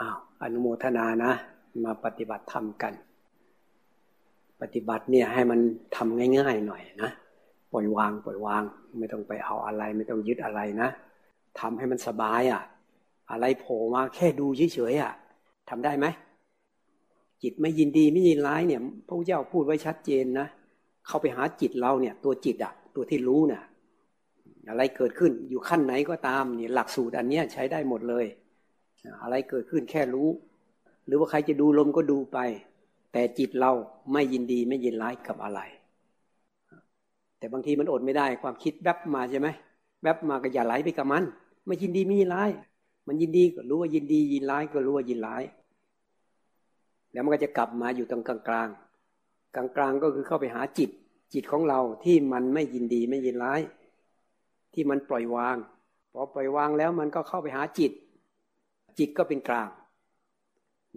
อ้าวอนุโมทนานะ มาปฏิบัติธรรมกัน ปฏิบัติเนี่ยให้มันทำง่ายๆหน่อยนะปล่อยวางปล่อยวาง ไม่ต้องไปเอาอะไร ไม่ต้องยึดอะไรนะทำให้มันสบายอะ่ะ อะไรโผล่มาแค่ดูเฉยๆอะทำได้ไหมจิตไม่ยินดีไม่ยินร้ายเนี่ยพระเจ้าพูดไว้ชัดเจนนะเข้าไปหาจิตเราเนี่ย ตัวจิตอะตัวที่รู้เนี่ยอะไรเกิดขึ้นอยู่ขั้นไหนก็ตามเนี่ยหลักสูตรอันนี้ใช้ได้หมดเลย อะไรเกิดขึ้นแค่รู้ หรือว่าใครจะดูลมก็ดูไป แต่จิตเราไม่ยินดีไม่ยินร้ายกับอะไร แต่บางทีมันอดไม่ได้ความคิดแวบมาใช่ไหมแวบมาก็อย่าไหลไปกับมัน ไม่ยินดีไม่ยินร้าย มันยินดีก็รู้ว่ายินดียินร้ายก็รู้ว่ายินร้าย แล้วมันก็จะกลับมาอยู่ตรงกลางกลางกลางกลางก็คือเข้าไปหาจิต จิตของเราที่มันไม่ยินดีไม่ยินร้าย ที่มันปล่อยวางพอปล่อยวางแล้วมันก็เข้าไปหาจิต จิตก็เป็นกลาง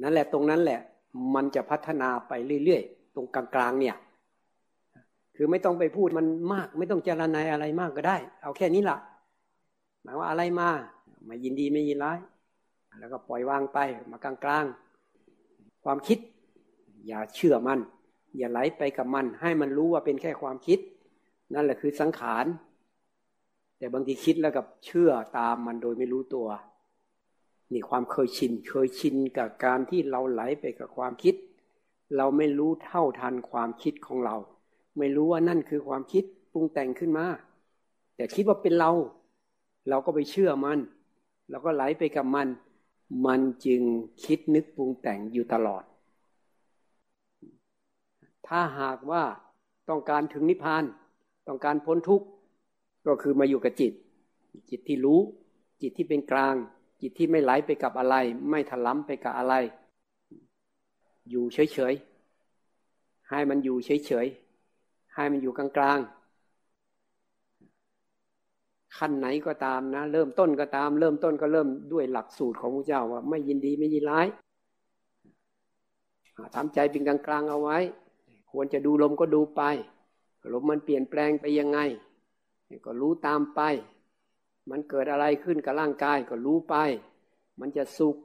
นั่นแหละตรงนั้นแหละ มันจะพัฒนาไปเรื่อยๆ ตรงกลางๆเนี่ย คือไม่ต้องไปพูดมันมาก ไม่ต้องเจรนายอะไรมากก็ได้ เอาแค่นี้ละหมายว่าอะไรมาไม่ยินดีไม่ยินร้าย แล้วก็ปล่อยวางไปมากลางๆ ความคิด อย่าเชื่อมัน อย่าไหลไปกับมัน ให้มันรู้ว่าเป็นแค่ความคิด นั่นแหละคือสังขารแต่บางทีคิดแล้วกับเชื่อตามมันโดยไม่รู้ตัว นี่ความเคยชิน เคยชินกับการที่เราไหลไปกับความคิด เราไม่รู้เท่าทันความคิดของเรา ไม่รู้ว่านั่นคือความคิดปรุงแต่งขึ้นมา แต่คิดว่าเป็นเรา เราก็ไปเชื่อมันเราก็ไหลไปกับมัน มันจึงคิดนึกปรุงแต่งอยู่ตลอด ถ้าหากว่าต้องการถึงนิพพาน ต้องการพ้นทุกข์ ก็คือมาอยู่กับจิต จิตที่รู้ จิตที่เป็นกลาง จิตที่ไม่ไหลไปกับอะไร ไม่ถลำไปกับอะไร อยู่เฉยๆ ให้มันอยู่เฉยๆ ให้มันอยู่กลางๆ ขั้นไหนก็ตามนะ เริ่มต้นก็ตาม เริ่มต้นก็เริ่มด้วยหลักสูตรของพระเจ้าว่า ไม่ยินดีไม่ยินร้ายทำใจเป็นกลางๆเอาไว้ ควรจะดูลมก็ดูไป ลมมันเปลี่ยนแปลงไปยังไง ก็รู้ตามไป มันเกิดอะไรขึ้นกับร่างกายก็รู้ไป มันจะสุข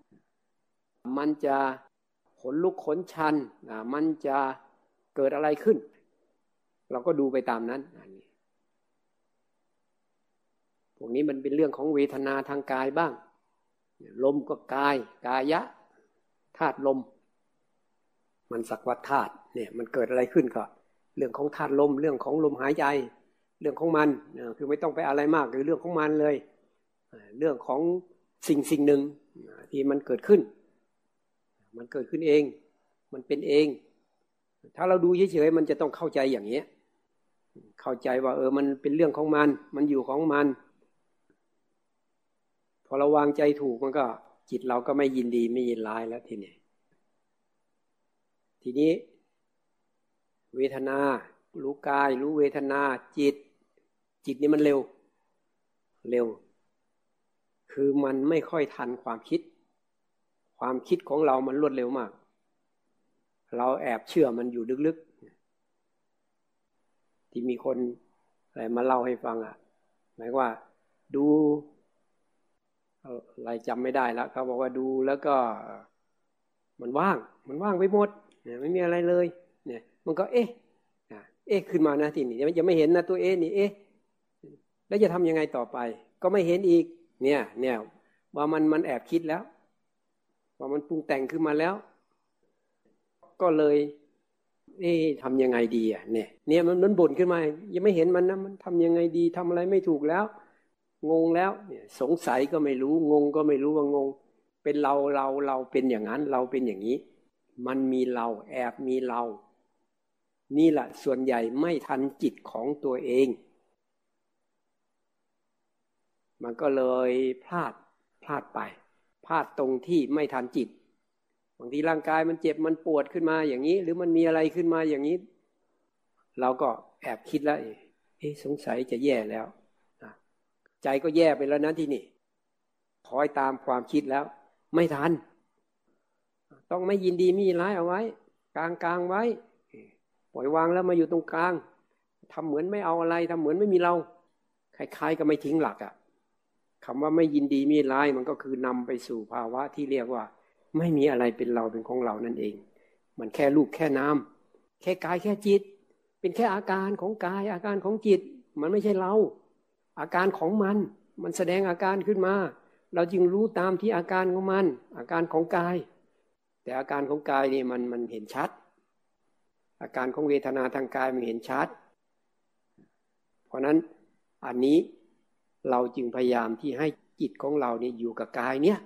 มันจะขนลุกขนชันมันจะเกิดอะไรขึ้น เราก็ดูไปตามนั้นอันนี้พวกนี้มันเป็นเรื่องของเวทนาทางกายบ้าง ลมก็กาย กายะธาตุลม มันสักวัฏธาตุเนี่ย มันเกิดอะไรขึ้นก็ เรื่องของธาตุลม เรื่องของลมหายใจ เรื่องของมันคือไม่ต้องไปอะไรมากคือเรื่องของมันเลย เรื่องของสิ่งสิ่งหนึ่งที่มันเกิดขึ้น มันเกิดขึ้นเอง มันเป็นเอง ถ้าเราดูเฉยๆมันจะต้องเข้าใจอย่างนี้เข้าใจว่า เออมันเป็นเรื่องของมัน มันอยู่ของมัน พอเราวางใจถูกมันก็ จิตเราก็ไม่ยินดีไม่ยินร้ายแล้วทีนี้ทีนี้ เวทนา รู้กาย รู้เวทนา จิต จิตนี่มันเร็ว เร็ว คือมันไม่ค่อยทันความคิด ความคิดของเรามันรวดเร็วมาก เราแอบเชื่อมันอยู่ลึกๆ ที่มีคนอะไรมาเล่าให้ฟังอะ หมายว่า ดูอะไรจำไม่ได้แล้วเขาบอกว่าดูแล้วก็ มันว่าง มันว่างไปหมดเนี่ยไม่มีอะไรเลย เนี่ย มันก็เอ๊ะ เอ๊ะขึ้นมานะทีนี้ยังไม่เห็นนะตัวเอ๊ะนี่เอ๊ะแล้วจะทํำยังไงต่อไป ก็ไม่เห็นอีก เนี่ย เนี่ยว่ามันมันแอบคิดแล้ว ว่ามันปรุงแต่งขึ้นมาแล้ว ก็เลยเอ๊ะทำยังไงดีอะเนี่ย เนี่ยมันมันบ่นขึ้นมา ยังไม่เห็นมันนะมันทำยังไงดีทำอะไรไม่ถูกแล้ว งงแล้วเนี่ยสงสัยก็ไม่รู้ งงก็ไม่รู้ว่างง เป็นเราเราเราเป็นอย่างนั้น เราเป็นอย่างนี้ มันมีเราแอบมีเรา นี่แหละส่วนใหญ่ไม่ทันจิตของตัวเอง มันก็เลยพลาดพลาดไป พลาดตรงที่ไม่ทันจิตบางทีร่างกายมันเจ็บมันปวดขึ้นมาอย่างนี้ หรือมันมีอะไรขึ้นมาอย่างนี้ เราก็แอบคิดแล้วเอ๊สงสัยจะแย่แล้วใจก็แย่ไปแล้วนะที่นี่คอยตามความคิดแล้ว ไม่ทัน ต้องไม่ยินดีมีร้ายเอาไว้ กลางกลางไว้ ปล่อยวางแล้วมาอยู่ตรงกลางทำเหมือนไม่เอาอะไรทำเหมือนไม่มีเราคล้ายๆก็ไม่ทิ้งหลักอะ่ะคำว่าไม่ยินดีมีร้ายมันก็คือนำไปสู่ภาวะที่เรียกว่า ไม่มีอะไรเป็นเราเป็นของเรานั่นเอง มันแค่ลูกแค่น้ำแค่กายแค่จิต เป็นแค่อาการของกายอาการของจิต มันไม่ใช่เรา อาการของมัน มันแสดงอาการขึ้นมา เราจึงรู้ตามที่อาการของมัน อาการของกาย แต่อาการของกายนี่มันมันเห็นชัด อาการของเวทนาทางกายมันเห็นชัด เพราะนั้นอันนี้เราจึงพยายามที่ให้จิตของเราเนี่ยอยู่กับกายเนี่ย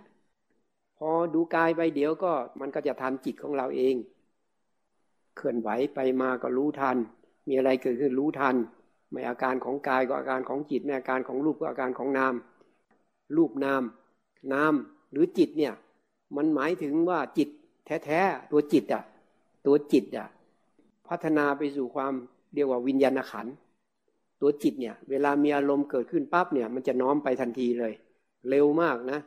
พอดูกายไปเดี๋ยวก็มันก็จะทันจิตของเราเอง เคลื่อนไหวไปมาก็รู้ทัน มีอะไรเกิดขึ้นรู้ทัน ไม่อาการของกายก็อาการของจิตไม่อาการของรูปก็อาการของนาม รูปนาม นามหรือจิตเนี่ย มันหมายถึงว่าจิตแท้ๆตัวจิตอะตัวจิตอะ พัฒนาไปสู่ความเรียกว่าวิญญาณขันตัวจิตเนี่ย เวลามีอารมณ์เกิดขึ้นปั๊บเนี่ย มันจะน้อมไปทันทีเลย เร็วมากนะ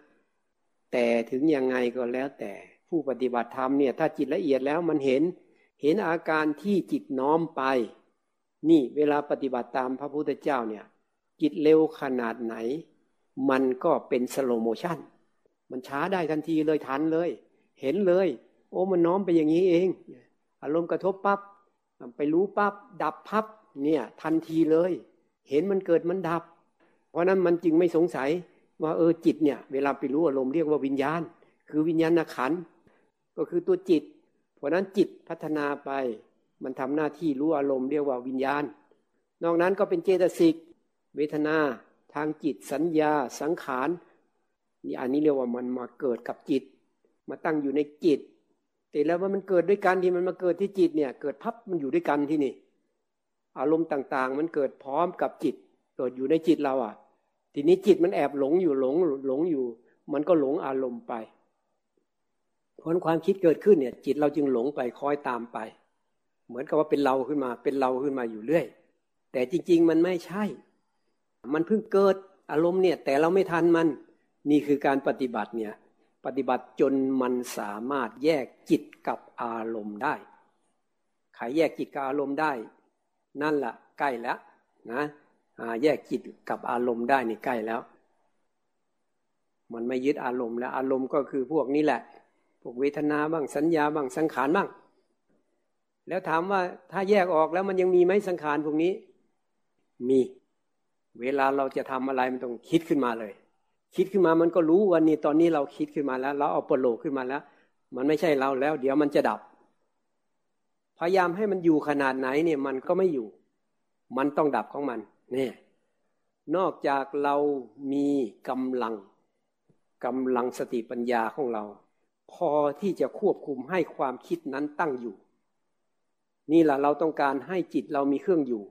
แต่ถึงยังไงก็แล้วแต่ผู้ปฏิบัติธรรมเนี่ย ถ้าจิตละเอียดแล้วมันเห็นเห็นอาการที่จิตน้อมไป นี่เวลาปฏิบัติตามพระพุทธเจ้าเนี่ย จิตเร็วขนาดไหน มันก็เป็น slow motion มันช้าได้ทันทีเลยทันเลย เห็นเลย โอ้มันน้อมไปอย่างนี้เอง อารมณ์กระทบปั๊บ ไปรู้ปั๊บดับปั๊บเนี่ยทันทีเลย เห็นมันเกิดมันดับ เพราะนั้นมันจึงไม่สงสัยว่าเออจิตเนี่ย เวลาไปรู้อารมณ์เรียกว่าวิญญาณ คือวิญญาณขันธ์ก็คือตัวจิต เพราะนั้นจิตพัฒนาไป มันทำหน้าที่รู้อารมณ์เรียกว่าวิญญาณ นอกนั้นก็เป็นเจตสิก เวทนา ทางจิตสัญญา สังขารนี่อันนี้เรียกว่ามันมาเกิดกับจิต มาตั้งอยู่ในจิต แต่แล้วว่ามันเกิดด้วยกันที่มันมาเกิดที่จิตเนี่ย เกิดพับมันอยู่ด้วยกันที่นี่ อารมณ์ต่างๆ มันเกิดพร้อมกับจิต เกิดอยู่ในจิตเราอะ ทีนี้จิตมันแอบหลงอยู่หลงหลงอยู่ มันก็หลงอารมณ์ไปเพราะความคิดเกิดขึ้นเนี่ย จิตเราจึงหลงไปคอยตามไป เหมือนกับว่าเป็นเราขึ้นมา เป็นเราขึ้นมาอยู่เรื่อย แต่จริง ๆ มันไม่ใช่ มันเพิ่งเกิดอารมณ์เนี่ย แต่เราไม่ทันมัน นี่คือการปฏิบัติเนี่ย ปฏิบัติจนมันสามารถแยกจิตกับอารมณ์ได้ใครแยกจิตกับอารมณ์ได้ นั่นแหละใกล้แล้วนะแยกจิตกับอารมณ์ได้นี่ใกล้แล้ว มันไม่ยึดอารมณ์แล้วอารมณ์ก็คือพวกนี้แหละ พวกเวทนาบ้างสัญญาบ้างสังขารบ้าง แล้วถามว่าถ้าแยกออกแล้วมันยังมีไหมสังขารพวกนี้ มี เวลาเราจะทำอะไรมันต้องคิดขึ้นมาเลย คิดขึ้นมามันก็รู้วันนี้ตอนนี้เราคิดขึ้นมาแล้ว เราเอาปโลขึ้นมาแล้ว มันไม่ใช่เราแล้ว เดี๋ยวมันจะดับ พยายามให้มันอยู่ขนาดไหนเนี่ยมันก็ไม่อยู่ มันต้องดับของมันเนี่ยนอกจากเรามีกำลังกำลังสติปัญญาของเรา พอที่จะควบคุมให้ความคิดนั้นตั้งอยู่ นี่แหละเราต้องการให้จิตเรามีเครื่องอยู่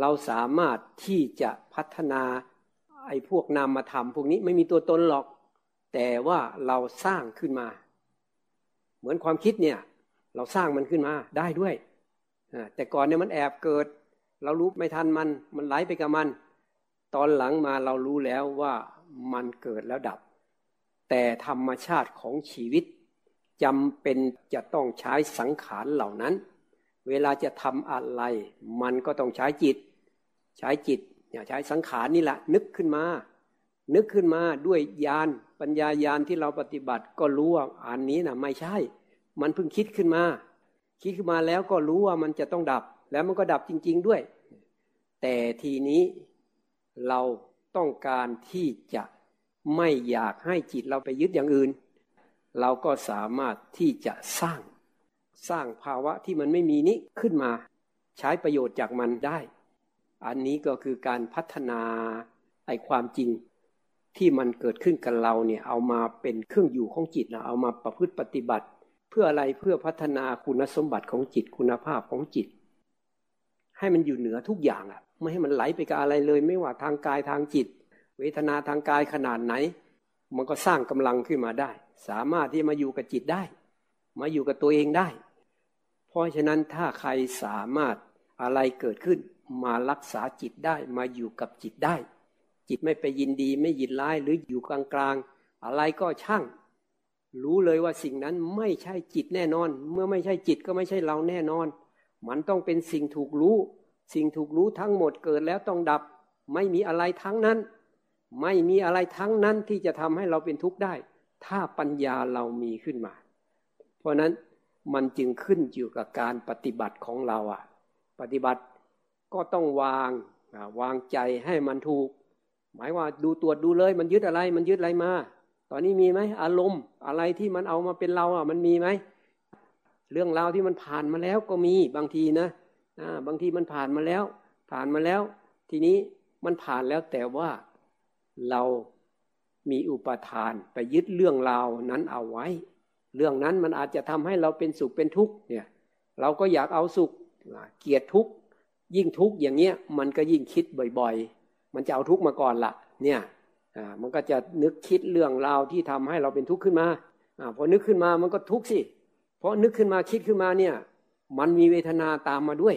เราสามารถที่จะพัฒนา ไอ้พวกนามธรรมพวกนี้ไม่มีตัวตนหรอก แต่ว่าเราสร้างขึ้นมา เหมือนความคิดเนี่ย เราสร้างมันขึ้นมาได้ด้วยแต่ก่อนเนี่ยมันแอบเกิด เรารู้ไม่ทันมัน มันไหลไปกับมัน ตอนหลังมาเรารู้แล้วว่ามันเกิดแล้วดับ แต่ธรรมชาติของชีวิตจำเป็นจะต้องใช้สังขารเหล่านั้น เวลาจะทำอะไร มันก็ต้องใช้จิต ใช้จิต อย่าใช้สังขารนี่แหละ นึกขึ้นมา นึกขึ้นมาด้วยญาณปัญญายาณที่เราปฏิบัติ ก็รู้ว่าอันนี้นะไม่ใช่ มันเพิ่งคิดขึ้นมา คิดขึ้นมาแล้วก็รู้ว่ามันจะต้องดับ แล้วมันก็ดับจริง ๆด้วย แต่ทีนี้เราต้องการที่จะไม่อยากให้จิตเราไปยึดอย่างอื่น เราก็สามารถที่จะสร้าง สร้างภาวะที่มันไม่มีนี้ขึ้นมา ใช้ประโยชน์จากมันได้ อันนี้ก็คือการพัฒนาไอความจริงที่มันเกิดขึ้นกับเราเนี่ยเอามาเป็นเครื่องอยู่ของจิตนะเอามาประพฤติปฏิบัติ เพื่ออะไรเพื่อพัฒนาคุณสมบัติของจิตคุณภาพของจิต ให้มันอยู่เหนือทุกอย่างอะ ไม่ให้มันไหลไปกับอะไรเลย ไม่ว่าทางกายทางจิต เวทนาทางกายขนาดไหน มันก็สร้างกำลังขึ้นมาได้ สามารถที่มาอยู่กับจิตได้ มาอยู่กับตัวเองได้ เพราะฉะนั้นถ้าใครสามารถอะไรเกิดขึ้น มารักษาจิตได้มาอยู่กับจิตได้ จิตไม่ไปยินดีไม่ยินร้ายหรืออยู่กลางๆ อะไรก็ช่าง รู้เลยว่าสิ่งนั้นไม่ใช่จิตแน่นอน เมื่อไม่ใช่จิตก็ไม่ใช่เราแน่นอน มันต้องเป็นสิ่งถูกรู้ สิ่งถูกรู้ทั้งหมดเกิดแล้วต้องดับ ไม่มีอะไรทั้งนั้น ไม่มีอะไรทั้งนั้นที่จะทำให้เราเป็นทุกข์ได้ ถ้าปัญญาเรามีขึ้นมา เพราะนั้นมันจึงขึ้นอยู่กับการปฏิบัติของเราอะปฏิบัติ ก็ต้องวางวางใจให้มันถูก หมายว่าดูตรวจดูเลย มันยึดอะไรมันยึดอะไรมา ตอนนี้มีไหมอารมณ์อะไรที่มันเอามาเป็นเราอะมันมีไหมเรื่องราวที่มันผ่านมาแล้วก็มีบางทีนะบางทีมันผ่านมาแล้ว ผ่านมาแล้ว ทีนี้มันผ่านแล้วแต่ว่าเรามีอุปทานไปยึดเรื่องราวนั้นเอาไว้ เรื่องนั้นมันอาจจะทำให้เราเป็นสุขเป็นทุกข์เนี่ย เราก็อยากเอาสุขเกลียดทุกข์ ยิ่งทุกข์อย่างเงี้ยมันก็ยิ่งคิดบ่อยๆ มันจะเอาทุกข์มาก่อนละเนี่ยอ่ามันก็จะนึกคิดเรื่องราวที่ทำให้เราเป็นทุกข์ขึ้นมาอ่าพอนึกขึ้นมามันก็ทุกข์สิ เพราะนึกขึ้นมาคิดขึ้นมาเนี่ย มันมีเวทนาตามมาด้วย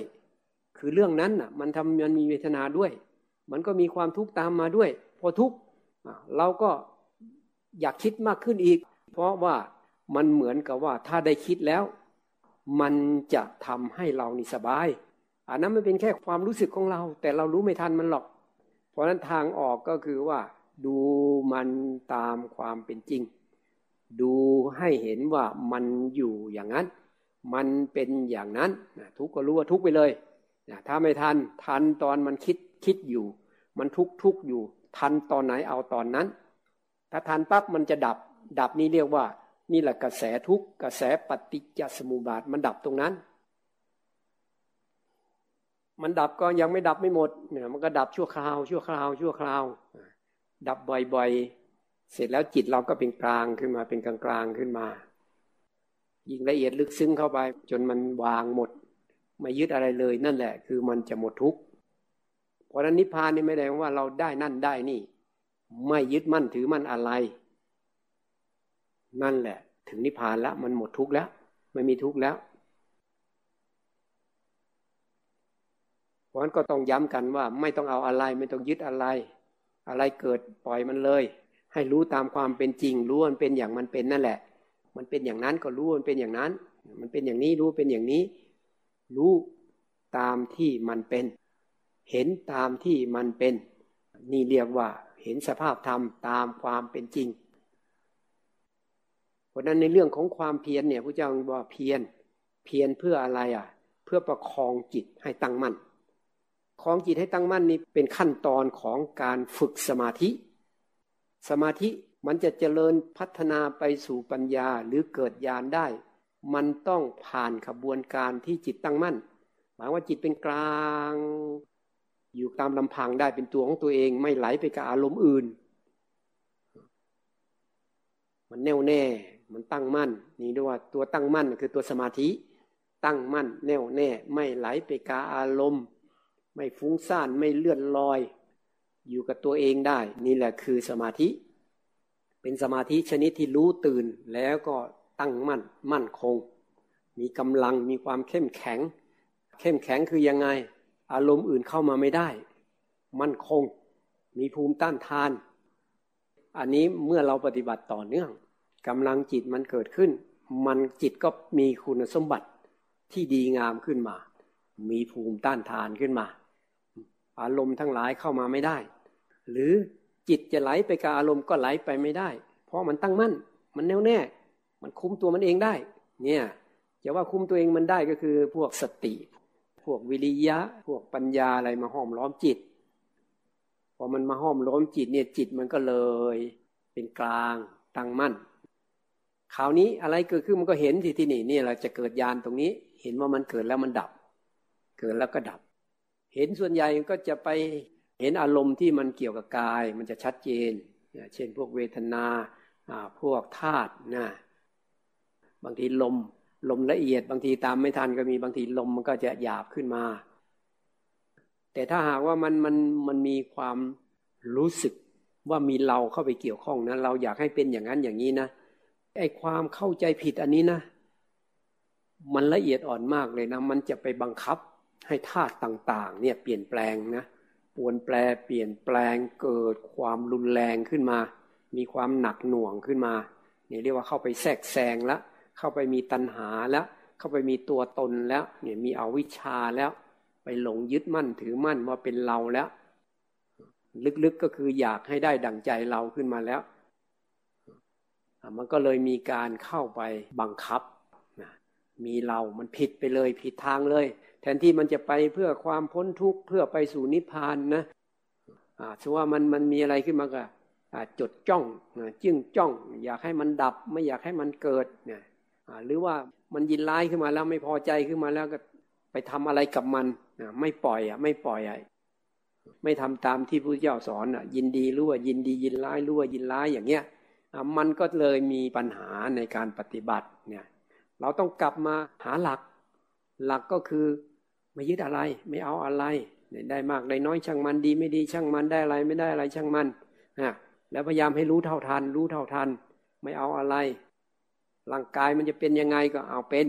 คือเรื่องนั้นอะ มันทำมันมีเวทนาด้วย มันก็มีความทุกข์ตามมาด้วย พอทุกข์เราก็อยากคิดมากขึ้นอีก เพราะว่ามันเหมือนกับว่าถ้าได้คิดแล้ว มันจะทำให้เรานี่สบาย อันนั้นมันเป็นแค่ความรู้สึกของเรา แต่เรารู้ไม่ทันมันหรอก เพราะนั้นทางออกก็คือว่า ดูมันตามความเป็นจริง ดูให้เห็นว่ามันอยู่อย่างนั้น มันเป็นอย่างนั้นทุกก็รู้ว่าทุกไปเลยถ้าไม่ทันทันตอนมันคิดคิดอยู่ มันทุกทุกอยู่ ทันตอนไหนเอาตอนนั้น ถ้าทันปั๊บมันจะดับ ดับนี้เรียกว่า นี่แหละกระแสทุกกระแสปฏิจจสมุปบาทมันดับตรงนั้น มันดับก็ยังไม่ดับไม่หมดเนี่ยมันก็ดับชั่วคราวชั่วคราวชั่วคราว ดับบ่อยๆ เสร็จแล้วจิตเราก็เป็นกลางขึ้นมาเป็นกลางกลางขึ้นมา ยิ่งละเอียดลึกซึ้งเข้าไป จนมันวางหมด ไม่ยึดอะไรเลยนั่นแหละ คือมันจะหมดทุกข์เพราะนั้นนิพพานนี่ไม่ได้ว่าเราได้นั่นได้นี่ ไม่ยึดมั่นถือมั่นอะไร นั่นแหละ ถึงนิพพานแล้วมันหมดทุกข์แล้ว ไม่มีทุกข์แล้ว เพราะฉะนั้นก็ต้องย้ำกันว่าไม่ต้องเอาอะไรไม่ต้องยึดอะไร อะไรเกิดปล่อยมันเลย ให้รู้ตามความเป็นจริงรู้มันเป็นอย่างมันเป็นนั่นแหละ มันเป็นอย่างนั้นก็รู้มันเป็นอย่างนั้น มันเป็นอย่างนี้รู้เป็นอย่างนี้ รู้ตามที่มันเป็น เห็นตามที่มันเป็น นี่เรียกว่าเห็นสภาพธรรมตามความเป็นจริงเพราะนั้นในเรื่องของความเพียรเนี่ยพระเจ้าบอกเพียรเพียรเพื่ออะไรอะ เพื่อประคองจิตให้ตั้งมั่น ของจิตให้ตั้งมั่นนี่เป็นขั้นตอนของการฝึกสมาธิ สมาธิมันจะเจริญพัฒนาไปสู่ปัญญาหรือเกิดญาณได้ มันต้องผ่านขบวนการที่จิตตั้งมั่น หมายว่าจิตเป็นกลาง อยู่ตามลำพังได้เป็นตัวของตัวเองไม่ไหลไปกับอารมณ์อื่น มันแน่วแน่ มันตั้งมั่น นี่ด้วยกว่าตัวตั้งมั่นคือตัวสมาธิ ตั้งมั่น แน่วแน่ ไม่ไหลไปกับอารมณ์ ไม่ฟุ้งซ่านไม่เลื่อนลอย อยู่กับตัวเองได้ นี่แหละคือสมาธิ เป็นสมาธิชนิดที่รู้ตื่นแล้วก็ตั้งมั่นมั่นคง มีกำลังมีความเข้มแข็ง เข้มแข็งคือยังไง อารมณ์อื่นเข้ามาไม่ได้ มั่นคง มีภูมิต้านทาน อันนี้เมื่อเราปฏิบัติต่อเนื่องกำลังจิตมันเกิดขึ้น มันจิตก็มีคุณสมบัติที่ดีงามขึ้นมา มีภูมิต้านทานขึ้นมา อารมณ์ทั้งหลายเข้ามาไม่ได้ หรือจิตจะไหลไปกับอารมณ์ก็ไหลไปไม่ได้ เพราะมันตั้งมั่น มันแน่วแน่ มันคุมตัวมันเองได้ เนี่ยจะว่าคุมตัวเองมันได้ก็คือพวกสติ พวกวิริยะ พวกปัญญาอะไรมาห้อมล้อมจิต พอมันมาห้อมล้อมจิตเนี่ยจิตมันก็เลย เป็นกลางตั้งมั่นคราวนี้อะไรเกิดขึ้นมันก็เห็นที่ที่นี่นี่เราจะเกิดยานตรงนี้ เห็นว่ามันเกิดแล้วมันดับ เกิดแล้วก็ดับ เห็นส่วนใหญ่ก็จะไปเห็นอารมณ์ที่มันเกี่ยวกับกาย มันจะชัดเจน เช่นพวกเวทนาพวกธาตุนะบางทีลมลมละเอียด บางทีตามไม่ทันก็มีบางทีลมมันก็จะหยาบขึ้นมา แต่ถ้าหากว่ามันมันมันมีความรู้สึกว่ามีเราเข้าไปเกี่ยวข้องนะเราอยากให้เป็นอย่างนั้นอย่างนี้นะไอความเข้าใจผิดอันนี้นะ มันละเอียดอ่อนมากเลยนะ มันจะไปบังคับ ให้ธาตุต่างๆเนี่ยเปลี่ยนแปลงนะปวนแปลเปลี่ยนแปลงเกิดความรุนแรงขึ้นมา มีความหนักหน่วงขึ้นมาเนี่ยเรียกว่าเข้าไปแทรกแซงแล้วเข้าไปมีตัณหาแล้วเข้าไปมีตัวตนแล้วเนี่ยมีอวิชชาแล้ว ไปหลงยึดมั่นถือมั่นว่าเป็นเราแล้ว ลึกๆก็คืออยากให้ได้ดั่งใจเราขึ้นมาแล้ว มันก็เลยมีการเข้าไปบังคับ มีเรา มันผิดไปเลย ผิดทางเลย แทนที่มันจะไปเพื่อความพ้นทุกข์เพื่อไปสู่นิพพานนะอ่าถือว่ามันมันมีอะไรขึ้นมาก็จดจ้องจึ้งจ้อง อยากให้มันดับ ไม่อยากให้มันเกิดเนี่ยหรือว่ามันยินร้ายขึ้นมาแล้วไม่พอใจขึ้นมาแล้วก็ไปทำอะไรกับมันไม่ปล่อยอะ ไม่ปล่อยอะไม่ทำตามที่พระเจ้าสอนอะ ยินดีรู้ว่ายินดียินร้ายรู้ว่ายินร้ายอย่างเงี้ยมันก็เลยมีปัญหาในการปฏิบัติเนี่ย เราต้องกลับมาหาหลัก หลักก็คือไม่ยึดอะไร ไม่เอาอะไรได้มากได้น้อยช่างมันดีไม่ดีช่างมันได้อะไรไม่ได้อะไรช่างมันนะแล้วพยายามให้รู้เท่าทัน รู้เท่าทัน ไม่เอาอะไรร่างกายมันจะเป็นยังไงก็เอาเป็น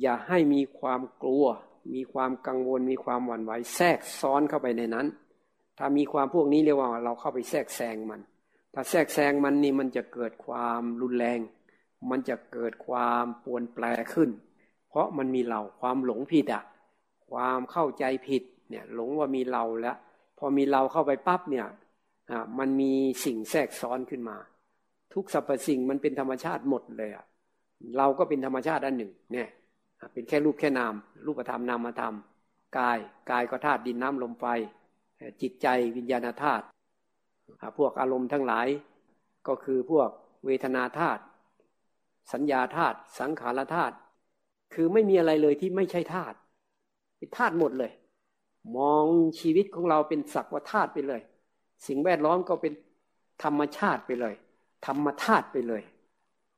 อย่าให้มีความกลัว มีความกังวล มีความหวั่นไหวแทรกซ้อนเข้าไปในนั้น ถ้ามีความพวกนี้เรียกว่าเราเข้าไปแทรกแซงมัน ถ้าแทรกแซงมันนี่มันจะเกิดความรุนแรง มันจะเกิดความปวนแปรขึ้น เพราะมันมีเราความหลงผิดอะความเข้าใจผิดเนี่ยหลงว่ามีเราแล้ว พอมีเราเข้าไปปั๊บเนี่ยอ่ามันมีสิ่งแทรกซ้อนขึ้นมา ทุกสรรพสิ่งมันเป็นธรรมชาติหมดเลยอะเราก็เป็นธรรมชาติอันหนึ่งเนี่ยเป็นแค่รูปแค่นาม รูปธรรมนามธรรม กายกายก็ธาตุดินน้ำลมไฟจิตใจวิญญาณธาตุพวกอารมณ์ทั้งหลายก็คือพวกเวทนาธาตุ สัญญาธาตุสังขารธาตุคือไม่มีอะไรเลยที่ไม่ใช่ธาตุธาตุหมดเลย มองชีวิตของเราเป็นสักว่าธาตุไปเลย สิ่งแวดล้อมก็เป็นธรรมชาติไปเลย ธรรมธาตุไปเลย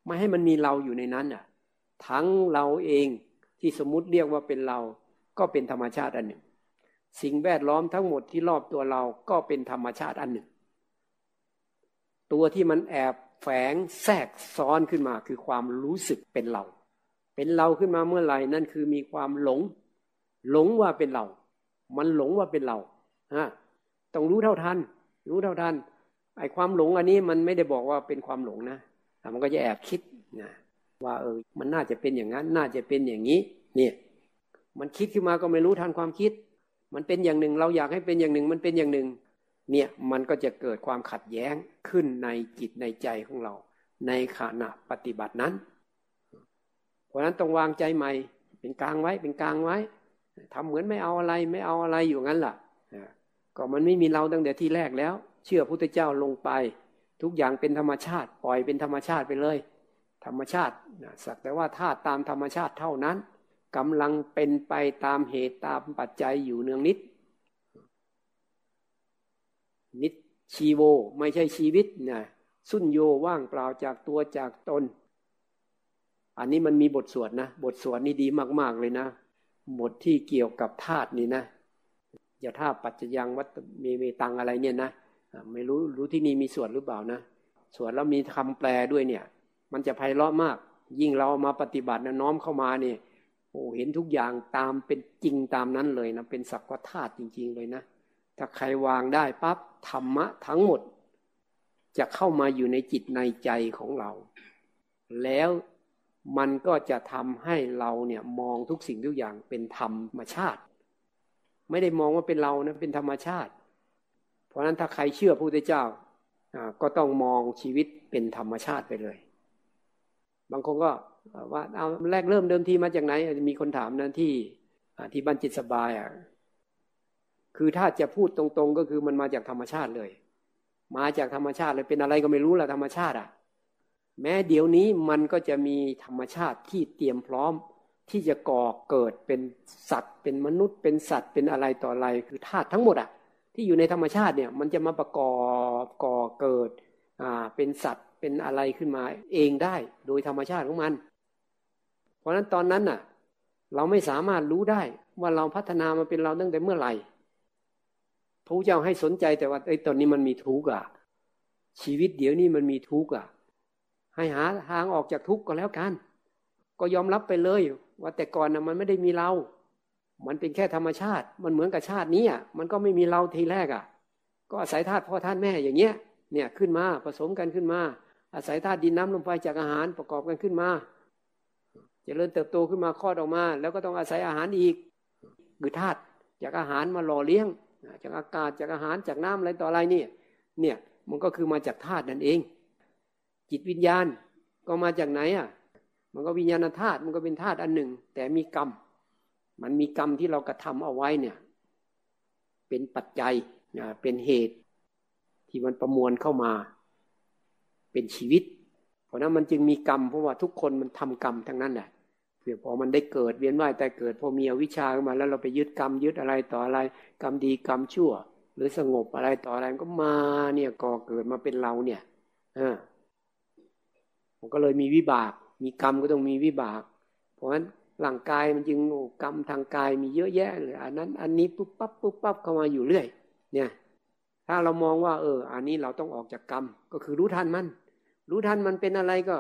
ไม่ให้มันมีเราอยู่ในนั้นอะ ทั้งเราเองที่สมมุติเรียกว่าเป็นเรา ก็เป็นธรรมชาติอันหนึ่ง สิ่งแวดล้อมทั้งหมดที่รอบตัวเราก็เป็นธรรมชาติอันหนึ่ง ตัวที่มันแอบ แฝงแทรกซ้อนขึ้นมาคือความรู้สึกเป็นเรา เป็นเราขึ้นมาเมื่อไหร่นั่นคือมีความหลง หลงว่าเป็นเรา มันหลงว่าเป็นเราฮะต้องรู้เท่าทัน รู้เท่าทันไอ้ความหลงอันนี้มันไม่ได้บอกว่าเป็นความหลงนะแต่มันก็จะแอบคิดนะว่าเออ มันน่าจะเป็นอย่างนั้น น่าจะเป็นอย่างนี้ เนี่ย มันคิดขึ้นมาก็ไม่รู้ทันความคิด มันเป็นอย่างหนึ่ง เราอยากให้เป็นอย่างหนึ่ง มันเป็นอย่างหนึ่ง เนี่ยมันก็จะเกิดความขัดแย้งขึ้นในจิตในใจของเรา ในขณะปฏิบัตินั้น เพราะนั้นต้องวางใจใหม่ เป็นกลางไว้เป็นกลางไว้ทำเหมือนไม่เอาอะไรไม่เอาอะไรอยู่งั้นล่ะก็มันไม่มีเราตั้งแต่ที่แรกแล้ว เชื่อพุทธเจ้าลงไป ทุกอย่างเป็นธรรมชาติ ปล่อยเป็นธรรมชาติไปเลย ธรรมชาติสักแต่ว่าธาตุตามธรรมชาติเท่านั้นกำลังเป็นไปตามเหตุตามปัจจัยอยู่เนืองนิด นิชีโวไม่ใช่ชีวิตนะสุญโยว่างเปล่าจากตัวจากตน อันนี้มันมีบทสวดนะ บทสวดนี่ดีมาก ๆ เลยนะบทที่เกี่ยวกับธาตุนี่นะอย่าท่าปัจจยังวัตมีมีตังอะไรเนี่ยนะไม่รู้รู้ที่นี่มีสวนหรือเปล่านะสวนแล้วมีคำแปลด้วยเนี่ย มันจะไพเราะมาก ยิ่งเรามาปฏิบัตินะน้อมเข้ามาเนี่ยโอ้เห็นทุกอย่างตามเป็นจริงตามนั้นเลยนะเป็นสักวธาตุจริง ๆ เลยนะ ถ้าใครวางได้ปั๊บธรรมะทั้งหมด จะเข้ามาอยู่ในจิตในใจของเรา แล้วมันก็จะทำให้เราเนี่ยมองทุกสิ่งทุกอย่างเป็นธรรมชาติ ไม่ได้มองว่าเป็นเรานะเป็นธรรมชาติ เพราะนั้นถ้าใครเชื่อพระพุทธเจ้าก็ต้องมองชีวิตเป็นธรรมชาติไปเลย บางคนก็ว่าเอาแรกเริ่มเดิมทีมาจากไหน มีคนถามนะที่ที่บ้านจิตสบายอะ คือถ้าจะพูดตรงๆก็คือมันมาจากธรรมชาติเลย มาจากธรรมชาติเลยเป็นอะไรก็ไม่รู้ละธรรมชาติอะ แม้เดี๋ยวนี้มันก็จะมีธรรมชาติที่เตรียมพร้อมที่จะก่อเกิดเป็นสัตว์ เป็นมนุษย์ เป็นสัตว์เป็นอะไรต่ออะไร คือธาตุทั้งหมดอะ ที่อยู่ในธรรมชาติเนี่ย มันจะมาประกอบก่อเกิดอ่าเป็นสัตว์เป็นอะไรขึ้นมาเองได้ โดยธรรมชาติของมัน เพราะฉะนั้นตอนนั้นน่ะ เราไม่สามารถรู้ได้ว่าเราพัฒนามาเป็นเราตั้งแต่เมื่อไหร่ พระเจ้าให้สนใจแต่ว่าไอ้ตอนนี้มันมีทุกข์อะ ชีวิตเดี๋ยวนี้มันมีทุกข์อะ ให้หาทางออกจากทุกข์ก็แล้วกัน ก็ยอมรับไปเลย ว่าแต่ก่อนนะมันไม่ได้มีเรา มันเป็นแค่ธรรมชาติ มันเหมือนกับชาตินี้อะมันก็ไม่มีเราทีแรกอะ ก็อาศัยธาตุพ่อธาตุแม่อย่างเงี้ย เนี่ยขึ้นมาผสมกันขึ้นมา อาศัยธาตุดินน้ำลมไฟจากอาหารประกอบกันขึ้นมาจเจริญเติบโตขึ้นมาคลอดออกมา แล้วก็ต้องอาศัยอาหารอีกคือธาตุจากอาหารมาหล่อเลี้ยง จากอากาศจากอาหารจากน้ำอะไรต่ออะไรเนี่ยเนี่ยมันก็คือมาจากธาตุนั่นเอง จิตวิญญาณก็มาจากไหนอะมันก็วิญญาณธาตุมันก็เป็นธาตุอันหนึ่ง แต่มีกรรม มันมีกรรมที่เรากระทำเอาไว้เนี่ยเป็นปัจจัยนะเป็นเหตุที่มันประมวลเข้ามาเป็นชีวิต เพราะนั้นมันจึงมีกรรมเพราะว่าทุกคนมันทำกรรมทั้งนั้นแหละ เพื่อพอมันได้เกิดเวียนว่ายแต่เกิดพอมีอวิชชาขึ้นมาแล้วเราไปยึดกรรมยึดอะไรต่ออะไร กรรมดีกรรมชั่ว หรือสงบอะไรต่ออะไรก็มาเนี่ยก่อเกิดมาเป็นเราเนี่ยอ่ามันก็เลยมีวิบาก มีกรรมก็ต้องมีวิบาก เพราะฉะนั้นร่างกายมันจึงกรรมทางกายมีเยอะแยะเลยอันนั้น อันนี้ปุ๊บปั๊บปุ๊บปั๊บเข้ามาอยู่เรื่อย เนี่ย ถ้าเรามองว่า เออ อันนี้เราต้องออกจากกรรม ก็คือรู้ทันมัน รู้ทันมันเป็นอะไรก็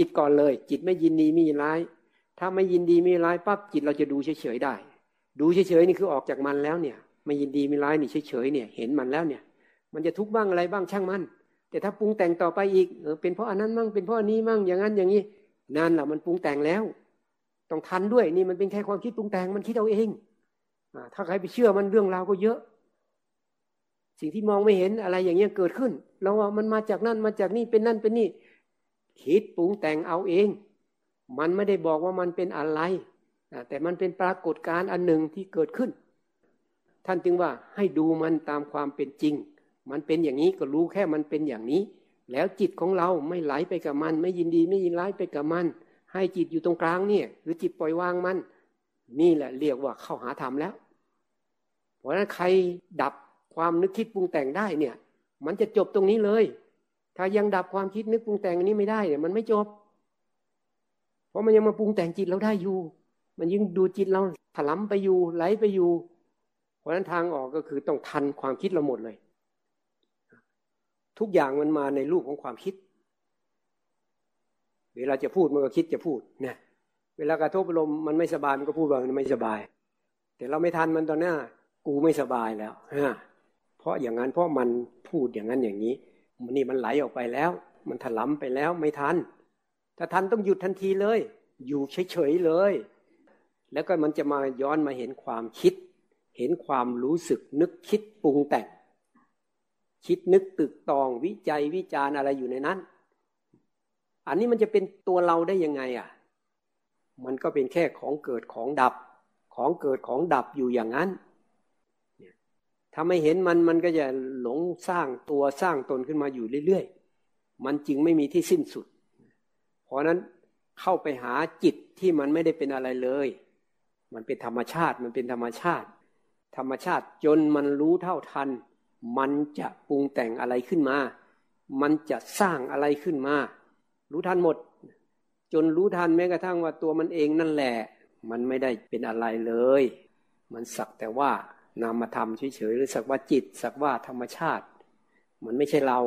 จิตก่อนเลย จิตไม่ยินดีไม่ยินร้าย ถ้าไม่ยินดีไม่ร้ายปั๊บจิตเราจะดูเฉยๆได้ ดูเฉยๆนี่คือออกจากมันแล้วเนี่ย ไม่ยินดีไม่ร้ายนี่เฉยๆเนี่ย เห็นมันแล้วเนี่ย มันจะทุกข์บ้างอะไรบ้างช่างมัน แต่ถ้าปรุงแต่งต่อไปอีกเออเป็นเพราะอันนั้นมั่งเป็นเพราะอันนี้มั่งอย่างนั้นอย่างนี้นั่นแหละมันปรุงแต่งแล้ว ต้องทันด้วยนี่มันเป็นแค่ความคิดปรุงแต่งมันคิดเอาเองอถ้าใครไปเชื่อมันเรื่องราวก็เยอะ สิ่งที่มองไม่เห็นอะไรอย่างเงี้ยเกิดขึ้นเราว่ามันมาจากนั่นมาจากนี่เป็นนั่นเป็นนี่ คิดปรุงแต่งเอาเอง มันไม่ได้บอกว่ามันเป็นอะไรแต่มันเป็นปรากฏการณ์อันหนึ่งที่เกิดขึ้น ท่านจึงว่าให้ดูมันตามความเป็นจริง มันเป็นอย่างนี้ก็รู้แค่มันเป็นอย่างนี้ แล้วจิตของเราไม่ไหลไปกับมัน ไม่ยินดีไม่ยินร้ายไปกับมัน ให้จิตอยู่ตรงกลางเนี่ยหรือจิตปล่อยวางมัน นี่แหละเรียกว่าเข้าหาธรรมแล้ว เพราะฉะนั้นใครดับความนึกคิดปรุงแต่งได้เนี่ย มันจะจบตรงนี้เลย ถ้ายังดับความคิดนึกปรุงแต่งอันนี้ไม่ได้เนี่ยมันไม่จบ เพราะมันยังมาปรุงแต่งจิตเราได้อยู่ มันยิ่งดูจิตเราถลำไปอยู่ไหลไปอยู่ เพราะฉะนั้นทางออกก็คือต้องทันความคิดเราหมดเลย ทุกอย่างมันมาในรูปของความคิด เวลาจะพูดมันก็คิดจะพูดเนี่ยเวลากระทบอารมณ์มันไม่สบายมันก็พูดว่ามันไม่สบาย แต่เราไม่ทันมันตอนหน้า กูไม่สบายแล้วฮะเพราะอย่างนั้นเพราะมันพูดอย่างนั้นอย่างนี้ นนี่มันไหลออกไปแล้ว มันถลำไปแล้วไม่ทัน ถ้าทันต้องหยุดทันทีเลย อยู่เฉยๆเลย แล้วก็มันจะมาย้อนมาเห็นความคิด เห็นความรู้สึกนึกคิดปรุงแต่งคิดนึกตึกตองวิจัยวิจารณ์อะไรอยู่ในนั้น อันนี้มันจะเป็นตัวเราได้ยังไงอะ มันก็เป็นแค่ของเกิดของดับ ของเกิดของดับอยู่อย่างนั้น ถ้าไม่เห็นมันมันก็จะหลงสร้างตัวสร้างตนขึ้นมาอยู่เรื่อยๆ มันจึงไม่มีที่สิ้นสุด เพราะนั้นเข้าไปหาจิตที่มันไม่ได้เป็นอะไรเลย มันเป็นธรรมชาติมันเป็นธรรมชาติ ธรรมชาติจนมันรู้เท่าทัน มันจะปรุงแต่งอะไรขึ้นมา มันจะสร้างอะไรขึ้นมา รู้ทันหมด จนรู้ทันแม้กระทั่งว่าตัวมันเองนั่นแหละ มันไม่ได้เป็นอะไรเลย มันสักแต่ว่า นามธรรมเฉยๆหรือสักว่าจิต สักว่าธรรมชาติ มันไม่ใช่เรา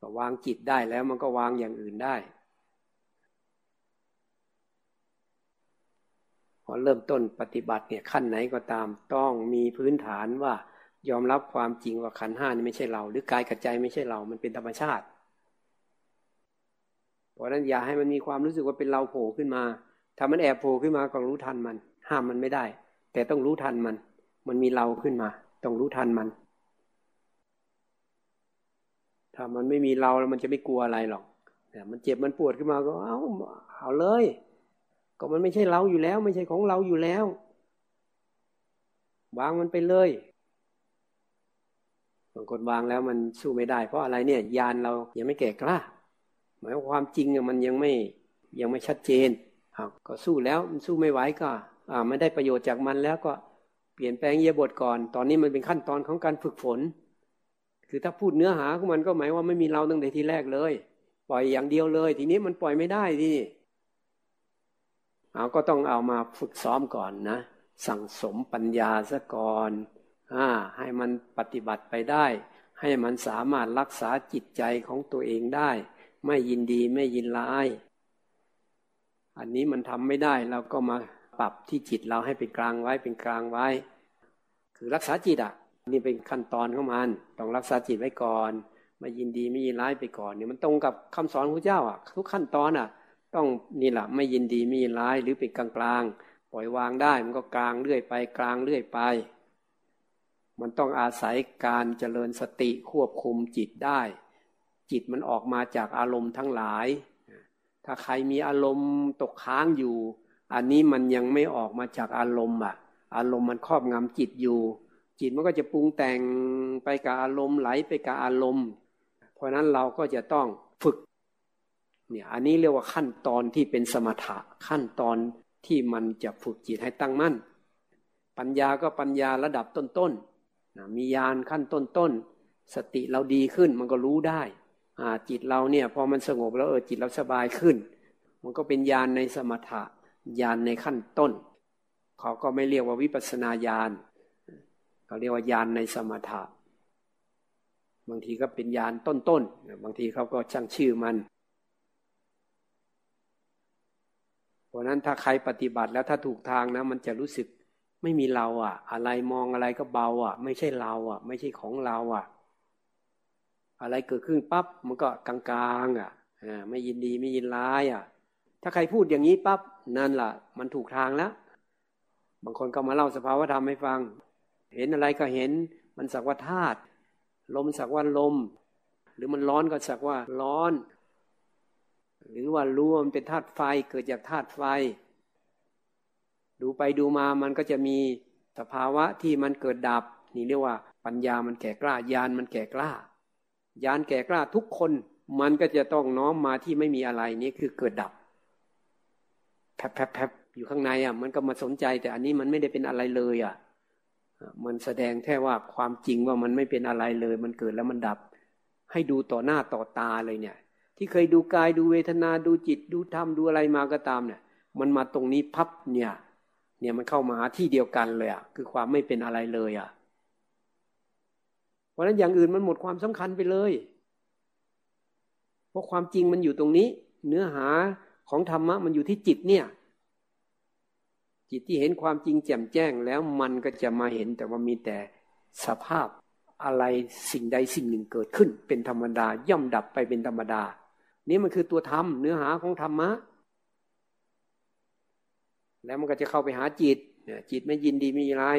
ก็วางจิตได้แล้วมันก็วางอย่างอื่นได้ พอเริ่มต้นปฏิบัติเนี่ยขั้นไหนก็ตามต้องมีพื้นฐานว่ายอมรับความจริงว่าขันห้านี่ไม่ใช่เรา หรือกายกับใจไม่ใช่เรา มันเป็นธรรมชาติ เพราะนั้นอย่าให้มันมีความรู้สึกว่าเป็นเราโผล่ขึ้นมา ถ้ามันแอบโผล่ขึ้นมาก็รู้ทันมัน ห้ามมันไม่ได้ แต่ต้องรู้ทันมัน มันมีเราขึ้นมา ต้องรู้ทันมัน ถ้ามันไม่มีเราแล้วมันจะไม่กลัวอะไรหรอกแต่มันเจ็บมันปวดขึ้นมาก็เอาเอาเลย ก็มันไม่ใช่เราอยู่แล้ว ไม่ใช่ของเราอยู่แล้ววางมันไปเลยบางคนวางแล้วมันสู้ไม่ได้ เพราะอะไรเนี่ยยานเรายังไม่แก่กล้า หมายความจริงมันยังไม่ยังไม่ชัดเจนก็สู้แล้วมันสู้ไม่ไหวก็ ไม่ได้ประโยชน์จากมันแล้วก็เปลี่ยนแปลงเยียบทก่อน ตอนนี้มันเป็นขั้นตอนของการฝึกฝน คือถ้าพูดเนื้อหาของมันก็หมายว่าไม่มีเราตั้งแต่ทีแรกเลย ปล่อยอย่างเดียวเลย ทีนี้มันปล่อยไม่ได้ที่เอาก็ต้องเอามาฝึกซ้อมก่อนนะ สั่งสมปัญญาซะก่อนอ่าให้มันปฏิบัติไปได้ ให้มันสามารถรักษาจิตใจของตัวเองได้ ไม่ยินดีไม่ยินร้าย อันนี้มันทำไม่ได้เราก็มา ปรับที่จิตเราให้เป็นกลางไว้เป็นกลางไว้ คือรักษาจิตอะ นี่เป็นขั้นตอนของมัน ต้องรักษาจิตไว้ก่อนไม่ยินดีไม่ยินร้ายไปก่อนเนี่ยมันตรงกับคำสอนพระเจ้าอะ ทุกขั้นตอนอะ ต้องนี่แหละไม่ยินดีไม่ยินร้ายหรือเป็นกลางกลางปล่อยวางได้มันก็กลางเรื่อยไป กลางเรื่อยไป มันต้องอาศัยการเจริญสติควบคุมจิตได้ จิตมันออกมาจากอารมณ์ทั้งหลาย ถ้าใครมีอารมณ์ตกค้างอยู่ อันนี้มันยังไม่ออกมาจากอารมณ์อะ อารมณ์มันครอบงำจิตอยู่ จิตมันก็จะปรุงแต่งไปกับอารมณ์ไหลไปกับอารมณ์ เพราะนั้นเราก็จะต้องฝึกเนี่ยอันนี้เรียกว่าขั้นตอนที่เป็นสมถะขั้นตอนที่มันจะฝึกจิตให้ตั้งมั่น ปัญญาก็ปัญญาระดับต้นๆนะมียานขั้นต้นๆสติเราดีขึ้นมันก็รู้ได้อ่าจิตเราเนี่ยพอมันสงบแล้วเออจิตเราสบายขึ้น มันก็เป็นยานในสมถะ ยานในขั้นต้น เขาก็ไม่เรียกว่าวิปัสนาญาณเขาเรียกว่ายานในสมถะบางทีก็เป็นยานต้นๆบางทีเขาก็ช่างชื่อมันเพราะนั้นถ้าใครปฏิบัติแล้วถ้าถูกทางนะ มันจะรู้สึกไม่มีเราอะ อะไรมองอะไรก็เบาอะ ไม่ใช่เราอะ ไม่ใช่ของเราอะ อะไรเกิดขึ้นปั๊บมันก็กลางๆอะอ่าไม่ยินดีไม่ยินร้ายอะ ถ้าใครพูดอย่างนี้ปั๊บนั่นล่ะ มันถูกทางแล้ว บางคนก็มาเล่าสภาวะธรรมให้ฟัง เห็นอะไรก็เห็น มันสักว่าธาตุลมสักว่าลม หรือมันร้อนก็สักว่าร้อน หรือว่ารู้ว่ามันเป็นธาตุไฟเกิดจากธาตุไฟ ดูไปดูมามันก็จะมีสภาวะที่มันเกิดดับ นี่เรียกว่า ปัญญามันแก่กล้าญาณมันแก่กล้าญาณแก่กล้าทุกคน มันก็จะต้องน้อมมาที่ไม่มีอะไรนี่คือเกิดดับ แผลบแผอยู่ข้างในอะ มันก็มาสนใจ แต่อันนี้มันไม่ได้เป็นอะไรเลย อะ มันแสดงแค่ว่าความจริงว่ามันไม่เป็นอะไรเลย มันเกิดแล้วมันดับ ให้ดูต่อหน้าต่อตาเลยเนี่ย ที่เคยดูกายดูเวทนาดูจิต ดูธรรมดูอะไรมาก็ตามเนี่ย มันมาตรงนี้พับเนี่ย เนี่ยมันเข้ามาหาที่เดียวกันเลยอะคือความไม่เป็นอะไรเลยอะเพราะฉะนั้นอย่างอื่นมันหมดความสำคัญไปเลย เพราะความจริงมันอยู่ตรงนี้ เนื้อหา ของธรรมะมันอยู่ที่จิตเนี่ย จิตที่เห็นความจริงแจ่มแจ้งแล้วมันก็จะมาเห็นแต่ว่ามีแต่สภาพอะไรสิ่งใดสิ่งหนึ่งเกิดขึ้น เป็นธรรมดาย่อมดับไปเป็นธรรมดา นี่มันคือตัวธรรมเนื้อหาของธรรมะ แล้วมันก็จะเข้าไปหาจิตจิตไม่ยินดีไม่ร้าย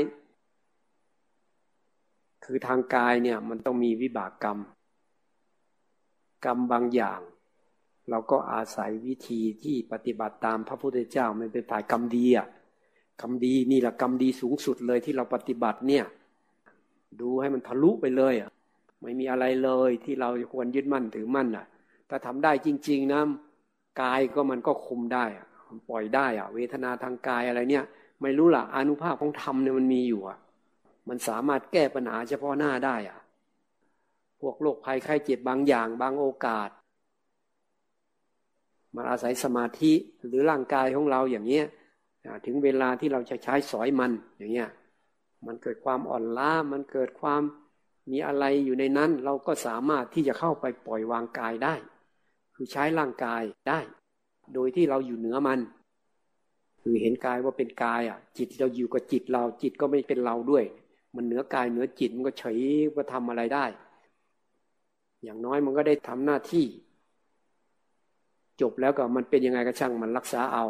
คือทางกายเนี่ยมันต้องมีวิบากกรรม กรรมบางอย่าง เราก็อาศัยวิธีที่ปฏิบัติตามพระพุทธเจ้ามันเป็นฝ่ายกรรมดีอะกรรมดีนี่แหละกรรมดีสูงสุดเลยที่เราปฏิบัติเนี่ย ดูให้มันทะลุไปเลยอะไม่มีอะไรเลยที่เราควรยึดมั่นถือมั่นอะถ้าทำได้จริง ๆนะกายก็มันก็คุมได้อะปล่อยได้อะ เวทนาทางกายอะไรเนี่ย ไม่รู้ละอนุภาพของธรรมเนี่ยมันมีอยู่อะมันสามารถแก้ปัญหาเฉพาะหน้าได้อะ พวกโรคภัยไข้เจ็บบางอย่าง บางโอกาส มันอาศัยสมาธิหรือร่างกายของเราอย่างเนี้ยถึงเวลาที่เราจะใช้สอยมันอย่างเงี้ยมันเกิดความอ่อนล้ามันเกิดความมีอะไรอยู่ในนั้น เราก็สามารถที่จะเข้าไปปล่อยวางกายได้ คือใช้ร่างกายได้ โดยที่เราอยู่เหนือมัน คือเห็นกายว่าเป็นกายอะ จิตเราอยู่กับจิตเราจิตก็ไม่เป็นเราด้วย มันเหนือกายเหนือจิตมันก็เฉยว่าทำอะไรได้ อย่างน้อยมันก็ได้ทำหน้าที่ จบแล้วก็มันเป็นยังไงก็ช่างมันรักษาเอา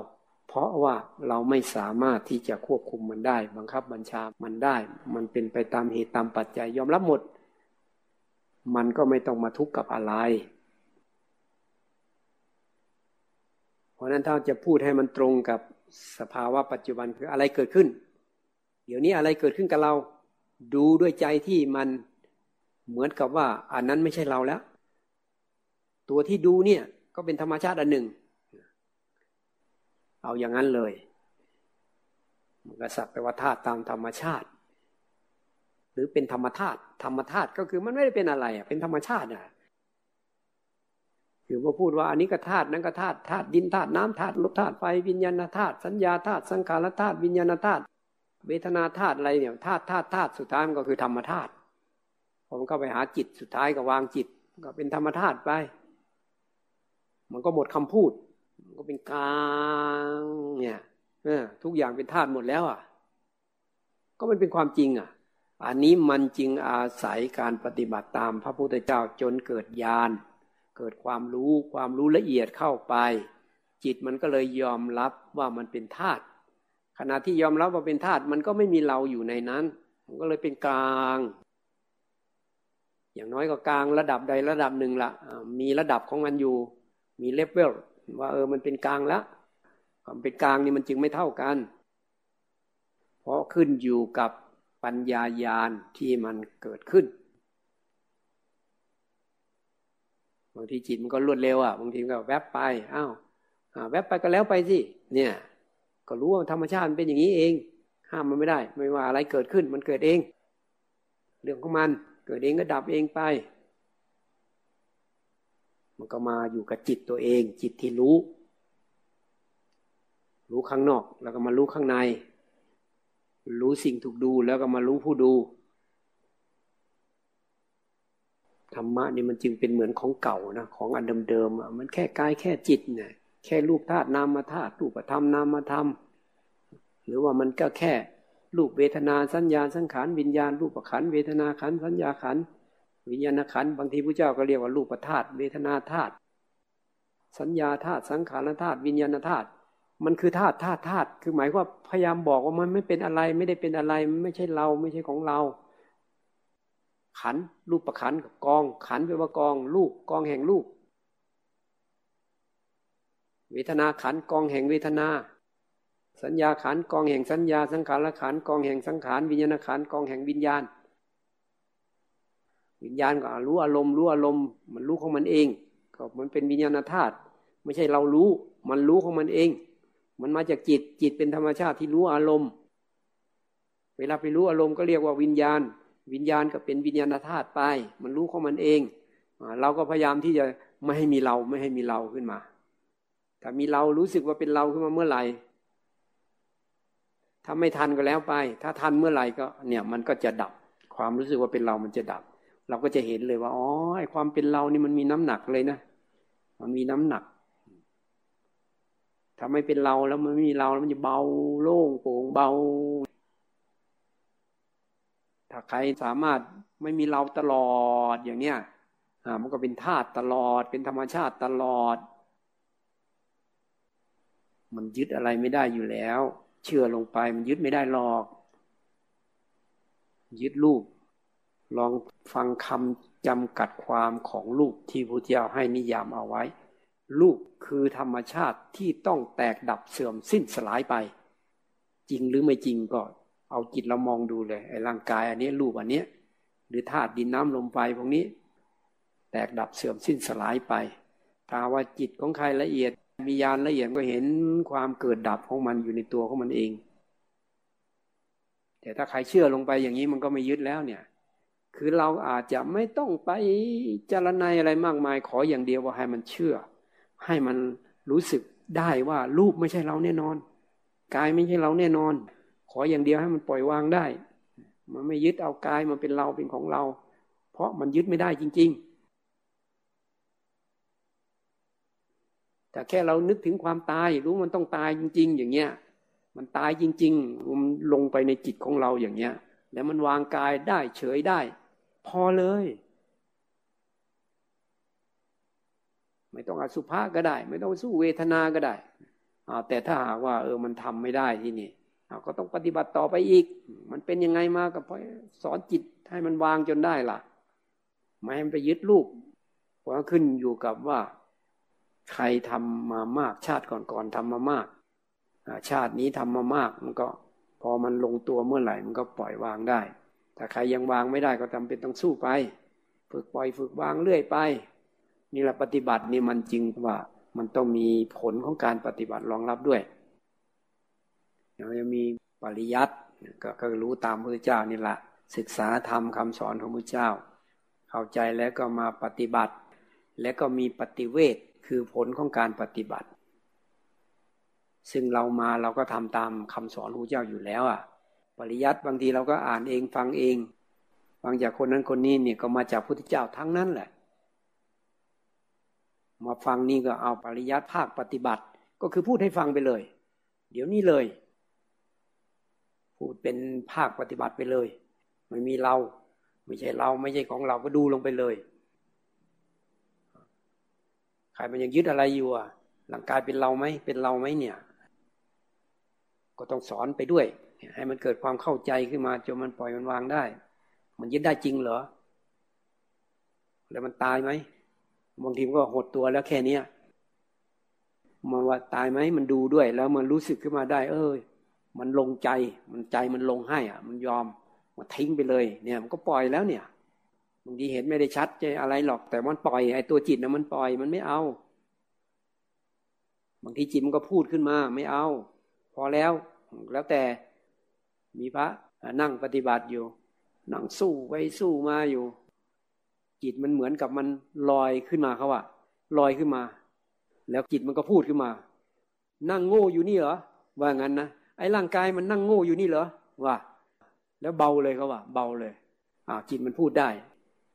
เพราะว่าเราไม่สามารถที่จะควบคุมมันได้ บังคับบัญชามันได้ มันเป็นไปตามเหตุตามปัจจัยยอมรับหมด มันก็ไม่ต้องมาทุกข์กับอะไร เพราะนั้นถ้าจะพูดให้มันตรงกับสภาวะปัจจุบันคืออะไรเกิดขึ้น เดี๋ยวนี้อะไรเกิดขึ้นกับเรา ดูด้วยใจที่มันเหมือนกับว่าอันนั้นไม่ใช่เราแล้ว ตัวที่ดูเนี่ย ก็เป็นธรรมชาติอันหนึ่ง เอาอย่างนั้นเลย มันก็สักแต่ว่าธาตุตามธรรมชาติ หรือเป็นธรรมธาตุธรรมธาตุก็คือมันไม่ได้เป็นอะไรอะเป็นธรรมชาติอะคือว่าพูดว่าอันนี้ก็ธาตุนั้นก็ธาตุธาตุดินธาตุน้ำธาตุลมธาตุไฟวิญญาณธาตุสัญญาธาตุสังขารธาตุวิญญาณธาตุเวทนาธาตุอะไรเนี่ยธาตุธาตุธาตุสุดท้ายมันก็คือธรรมธาตุผมก็ไปหาจิตสุดท้ายก็วางจิต ก็เป็นธรรมธาตุไป มันก็หมดคำพูด มันก็เป็นกลางเนี่ยอทุกอย่างเป็นธาตุหมดแล้วอะ ก็มันเป็นความจริงอะ อันนี้มันจริงอาศัยการปฏิบัติตามพระพุทธเจ้าจนเกิดญาณเกิดความรู้ความรู้ละเอียดเข้าไป จิตมันก็เลยยอมรับว่ามันเป็นธาตุขณะที่ยอมรับว่าเป็นธาตุมันก็ไม่มีเราอยู่ในนั้น มันก็เลยเป็นกลาง อย่างน้อยก็กลางระดับใดระดับหนึ่งละมีระดับของมันอยู่ มีเลเวลว่าเออมันเป็นกลางละความเป็นกลางนี่มันจึงไม่เท่ากัน เพราะขึ้นอยู่กับปัญญายาณที่มันเกิดขึ้น บางทีจิตมันก็รวดเร็วอะบางทีก็แวบไปอ้าวแวบไปก็แล้วไปสิเนี่ย ก็รู้ว่าธรรมชาติมันเป็นอย่างนี้เอง ห้ามมันไม่ได้ ไม่ว่าอะไรเกิดขึ้นมันเกิดเอง เรื่องของมันเกิดเองก็ดับเองไป มันก็มาอยู่กับจิตตัวเอง จิตที่รู้ รู้ข้างนอก แล้วก็มารู้ข้างใน รู้สิ่งถูกดูแล้วก็มารู้ผู้ดูธรรมะนี่มันจึงเป็นเหมือนของเก่านะของอันเดิมๆมันแค่กายแค่จิตเนี่ยแค่รูปธาตุนามธาตุรูปธรรมนามธรรมหรือว่ามันก็แค่รูปเวทนาสัญญาสังขารวิญญาณ รูปขันเวทนาขันสัญญาขัน วิญญาณขันบางทีพระเจ้าก็เรียกว่ารูปธาตุเวทนาธาตุสัญญาธาตุสังขารธาตุวิญญาณธาตุมันคือธาตุธาตุธาตุคือหมายว่าพยายามบอกว่ามันไม่เป็นอะไรไม่ได้เป็นอะไรไม่ใช่เราไม่ใช่ของเรา ขันรูปประขันกับกอง ขันแปลว่ากองลูกกองแห่งลูก เวทนาขันกองแห่งเวทนา สัญญาขันกองแห่งสัญญาสังขารขันกองแห่งสังขารวิญญาณขันกองแห่งวิญญาณ วิญญาณก็รู้อารมณ์รู้อารมณ์มันรู้ของมันเองก็มันเป็นวิญญาณธาตุไม่ใช่เรารู้ มันรู้ของมันเอง มันมาจากจิตจิตเป็นธรรมชาติที่รู้อารมณ์ เวลาไปรู้อารมณ์ก็เรียกว่าวิญญาณ วิญญาณก็เป็นวิญญาณธาตุไป มันรู้ของมันเองเราก็พยายามที่จะไม่ให้มีเราไม่ให้มีเราขึ้นมาถ้ามีเรารู้สึกว่าเป็นเราขึ้นมาเมื่อไหร่ถ้าไม่ทันก็แล้วไป ถ้าทันเมื่อไหร่ก็เนี่ยมันก็จะดับ ความรู้สึกว่าเป็นเรามันจะดับ เราก็จะเห็นเลยว่าอ๋อไอความเป็นเรานี่มันมีน้ำหนักเลยนะมันมีน้ำหนักถ้าไม่เป็นเราแล้วมันไม่มีเราแล้วมันจะเบาโล่งโปร่งเบา ถ้าใครสามารถไม่มีเราตลอดอย่างเนี้ยอ่ามันก็เป็นธาตุตลอด เป็นธรรมชาติตลอด มันยึดอะไรไม่ได้อยู่แล้ว เชื่อลงไปมันยึดไม่ได้หรอก ยึดรูป ลองฟังคำจำกัดความของรูปที่พระเจ้าให้นิยามเอาไว้ รูปคือธรรมชาติที่ต้องแตกดับเสื่อมสิ้นสลายไป จริงหรือไม่จริงก็ เอาจิตเรามองดูเลยไอ้ร่างกายอันนี้รูปอันนี้หรือธาตุดินน้ำลมไฟพวกนี้ แตกดับเสื่อมสิ้นสลายไปถ้าว่าจิตของใครละเอียดมียานละเอียดก็เห็นความเกิดดับของมันอยู่ในตัวของมันเอง แต่ถ้าใครเชื่อลงไปอย่างนี้มันก็ไม่ยึดแล้วเนี่ย คือเราอาจจะไม่ต้องไปจารณัยอะไรมากมาย ขออย่างเดียวว่าให้มันเชื่อ ให้มันรู้สึกได้ว่ารูปไม่ใช่เราแน่นอน กายไม่ใช่เราแน่นอน ขออย่างเดียวให้มันปล่อยวางได้ มันไม่ยึดเอากายมันเป็นเราเป็นของเรา เพราะมันยึดไม่ได้จริง ๆ แต่แค่เรานึกถึงความตาย รู้มันต้องตายจริง ๆ อย่างเงี้ย มันตายจริง ๆ มันลงไปในจิตของเราอย่างเงี้ย แล้วมันวางกายได้เฉยได้ พอเลย ไม่ต้องอสุภะก็ได้ ไม่ต้องสู้เวทนาก็ได้แต่ถ้าหากว่า เออมันทำไม่ได้ที่นี่ก็ต้องปฏิบัติต่อไปอีก มันเป็นยังไงมากับสอนจิตให้มันวางจนได้ล่ะ ไม่ให้มันไปยึดรูปเพราะขึ้นอยู่กับว่า ใครทำมามากชาติก่อนๆทำมามากชาตินี้ทำมามาก มันก็ พอมันลงตัวเมื่อไหร่ มันก็ปล่อยวางได้ แต่ใครยังวางไม่ได้ก็จาเป็นต้องสู้ไป ฝึกปล่อยฝึกวางเรื่อยไป นี่แหละปฏิบัตินี่มันจริงว่า มันต้องมีผลของการปฏิบัติรองรับด้วยเราจะมีปริยัติก็ก็รู้ตามพระเจ้านี่แหละศึกษาธรรมคาสอนของพระเจ้า เข้าใจแล้วก็มาปฏิบัติ แล้วก็มีปฏิเวทคือผลของการปฏิบัติ ซึ่งเรามาเราก็ทำตามคำสอนพระเจ้าอยู่แล้วอะ ปริยัติบางทีเราก็อ่านเองฟังเองฟังจากคนนั้นคนนี้เนี่ยก็มาจากพุทธเจ้าทั้งนั้นแหละ มาฟังนี่ก็เอาปริยัติภาคปฏิบัติ ก็คือพูดให้ฟังไปเลย เดี๋ยวนี้เลย พูดเป็นภาคปฏิบัติไปเลยไม่มีเรา ไม่ใช่เราไม่ใช่ของเราก็ดูลงไปเลยใครมันยังยึดอะไรอยู่อะร่างกายเป็นเราไหมเป็นเราไหมเนี่ย ก็ต้องสอนไปด้วย ให้มันเกิดความเข้าใจขึ้นมาจนมันปล่อยมันวางได้ มันยึดได้จริงเหรอ แล้วมันตายไหมบางทีมันก็หดตัวแล้วแค่เนี้ยมันว่าตายไหมมันดูด้วย แล้วมันรู้สึกขึ้นมาได้ เอ้ยมันลงใจ มันใจมันลงให้อะ มันยอมมันทิ้งไปเลย เนี่ย มันก็ปล่อยแล้วเนี่ยบางทีเห็นไม่ได้ชัดใจอะไรหรอก แต่มันปล่อยไอ้ตัวจิตนะมันปล่อยมันไม่เอา บางทีจิตมันก็พูดขึ้นมา ไม่เอา พอแล้ว แล้วแต่ มีพระนั่งปฏิบัติอยู่ นั่งสู้ไปสู้มาอยู่ จิตมันเหมือนกับมันลอยขึ้นมาเขาว่าลอยขึ้นมา แล้วจิตมันก็พูดขึ้นมา นั่งโง่อยู่นี่เหรอว่างั้นนะไอ้ร่างกายมันนั่งโง่อยู่นี่เหรอว่า แล้วเบาเลยเขาว่า เบาเลยอ่าจิตมันพูดได้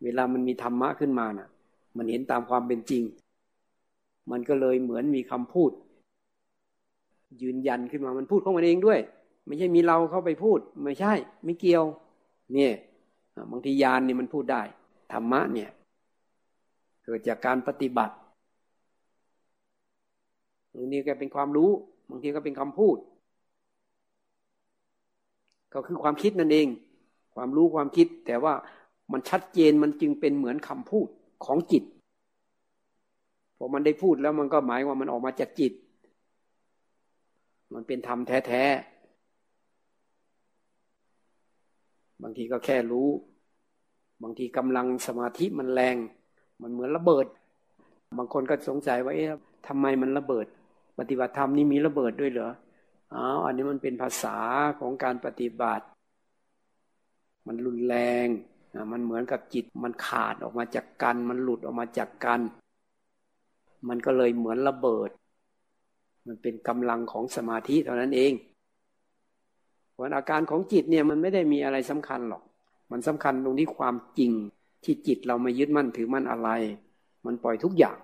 เวลามันมีธรรมะขึ้นมานะ่ะ มันเห็นตามความเป็นจริง มันก็เลยเหมือนมีคำพูด ยืนยันขึ้นมามันพูดของมันเองด้วย ไม่ใช่มีเราเข้าไปพูด ไม่ใช่ ไม่เกี่ยว เนี่ยบางทียานนี่มันพูดได้ธรรมะเนี่ยเกิดจากการปฏิบัติบางทีก็เป็นความรู้บางทีก็เป็นคำพูด ก็คือความคิดนั่นเอง ความรู้ความคิด แต่ว่ามันชัดเจนมันจึงเป็นเหมือนคำพูดของจิตพอมันได้พูดแล้วมันก็หมายว่ามันออกมาจากจิต มันเป็นธรรมแท้ๆ บางทีก็แค่รู้ บางทีกำลังสมาธิมันแรง มันเหมือนระเบิด บางคนก็สงสัยว่าเอ๊ะทำไมมันระเบิด ปฏิบัติธรรมนี่มีระเบิดด้วยเหรออ๋ออันนี้มันเป็นภาษาของการปฏิบัติ มันรุนแรงมันเหมือนกับจิตมันขาดออกมาจากกัน มันหลุดออกมาจากกัน มันก็เลยเหมือนระเบิด มันเป็นกำลังของสมาธิเท่านั้นเอง ผลอาการของจิตเนี่ยมันไม่ได้มีอะไรสำคัญหรอก มันสำคัญตรงที่ความจริงที่จิตเราไม่ยึดมั่นถือมั่นอะไร มันปล่อยทุกอย่าง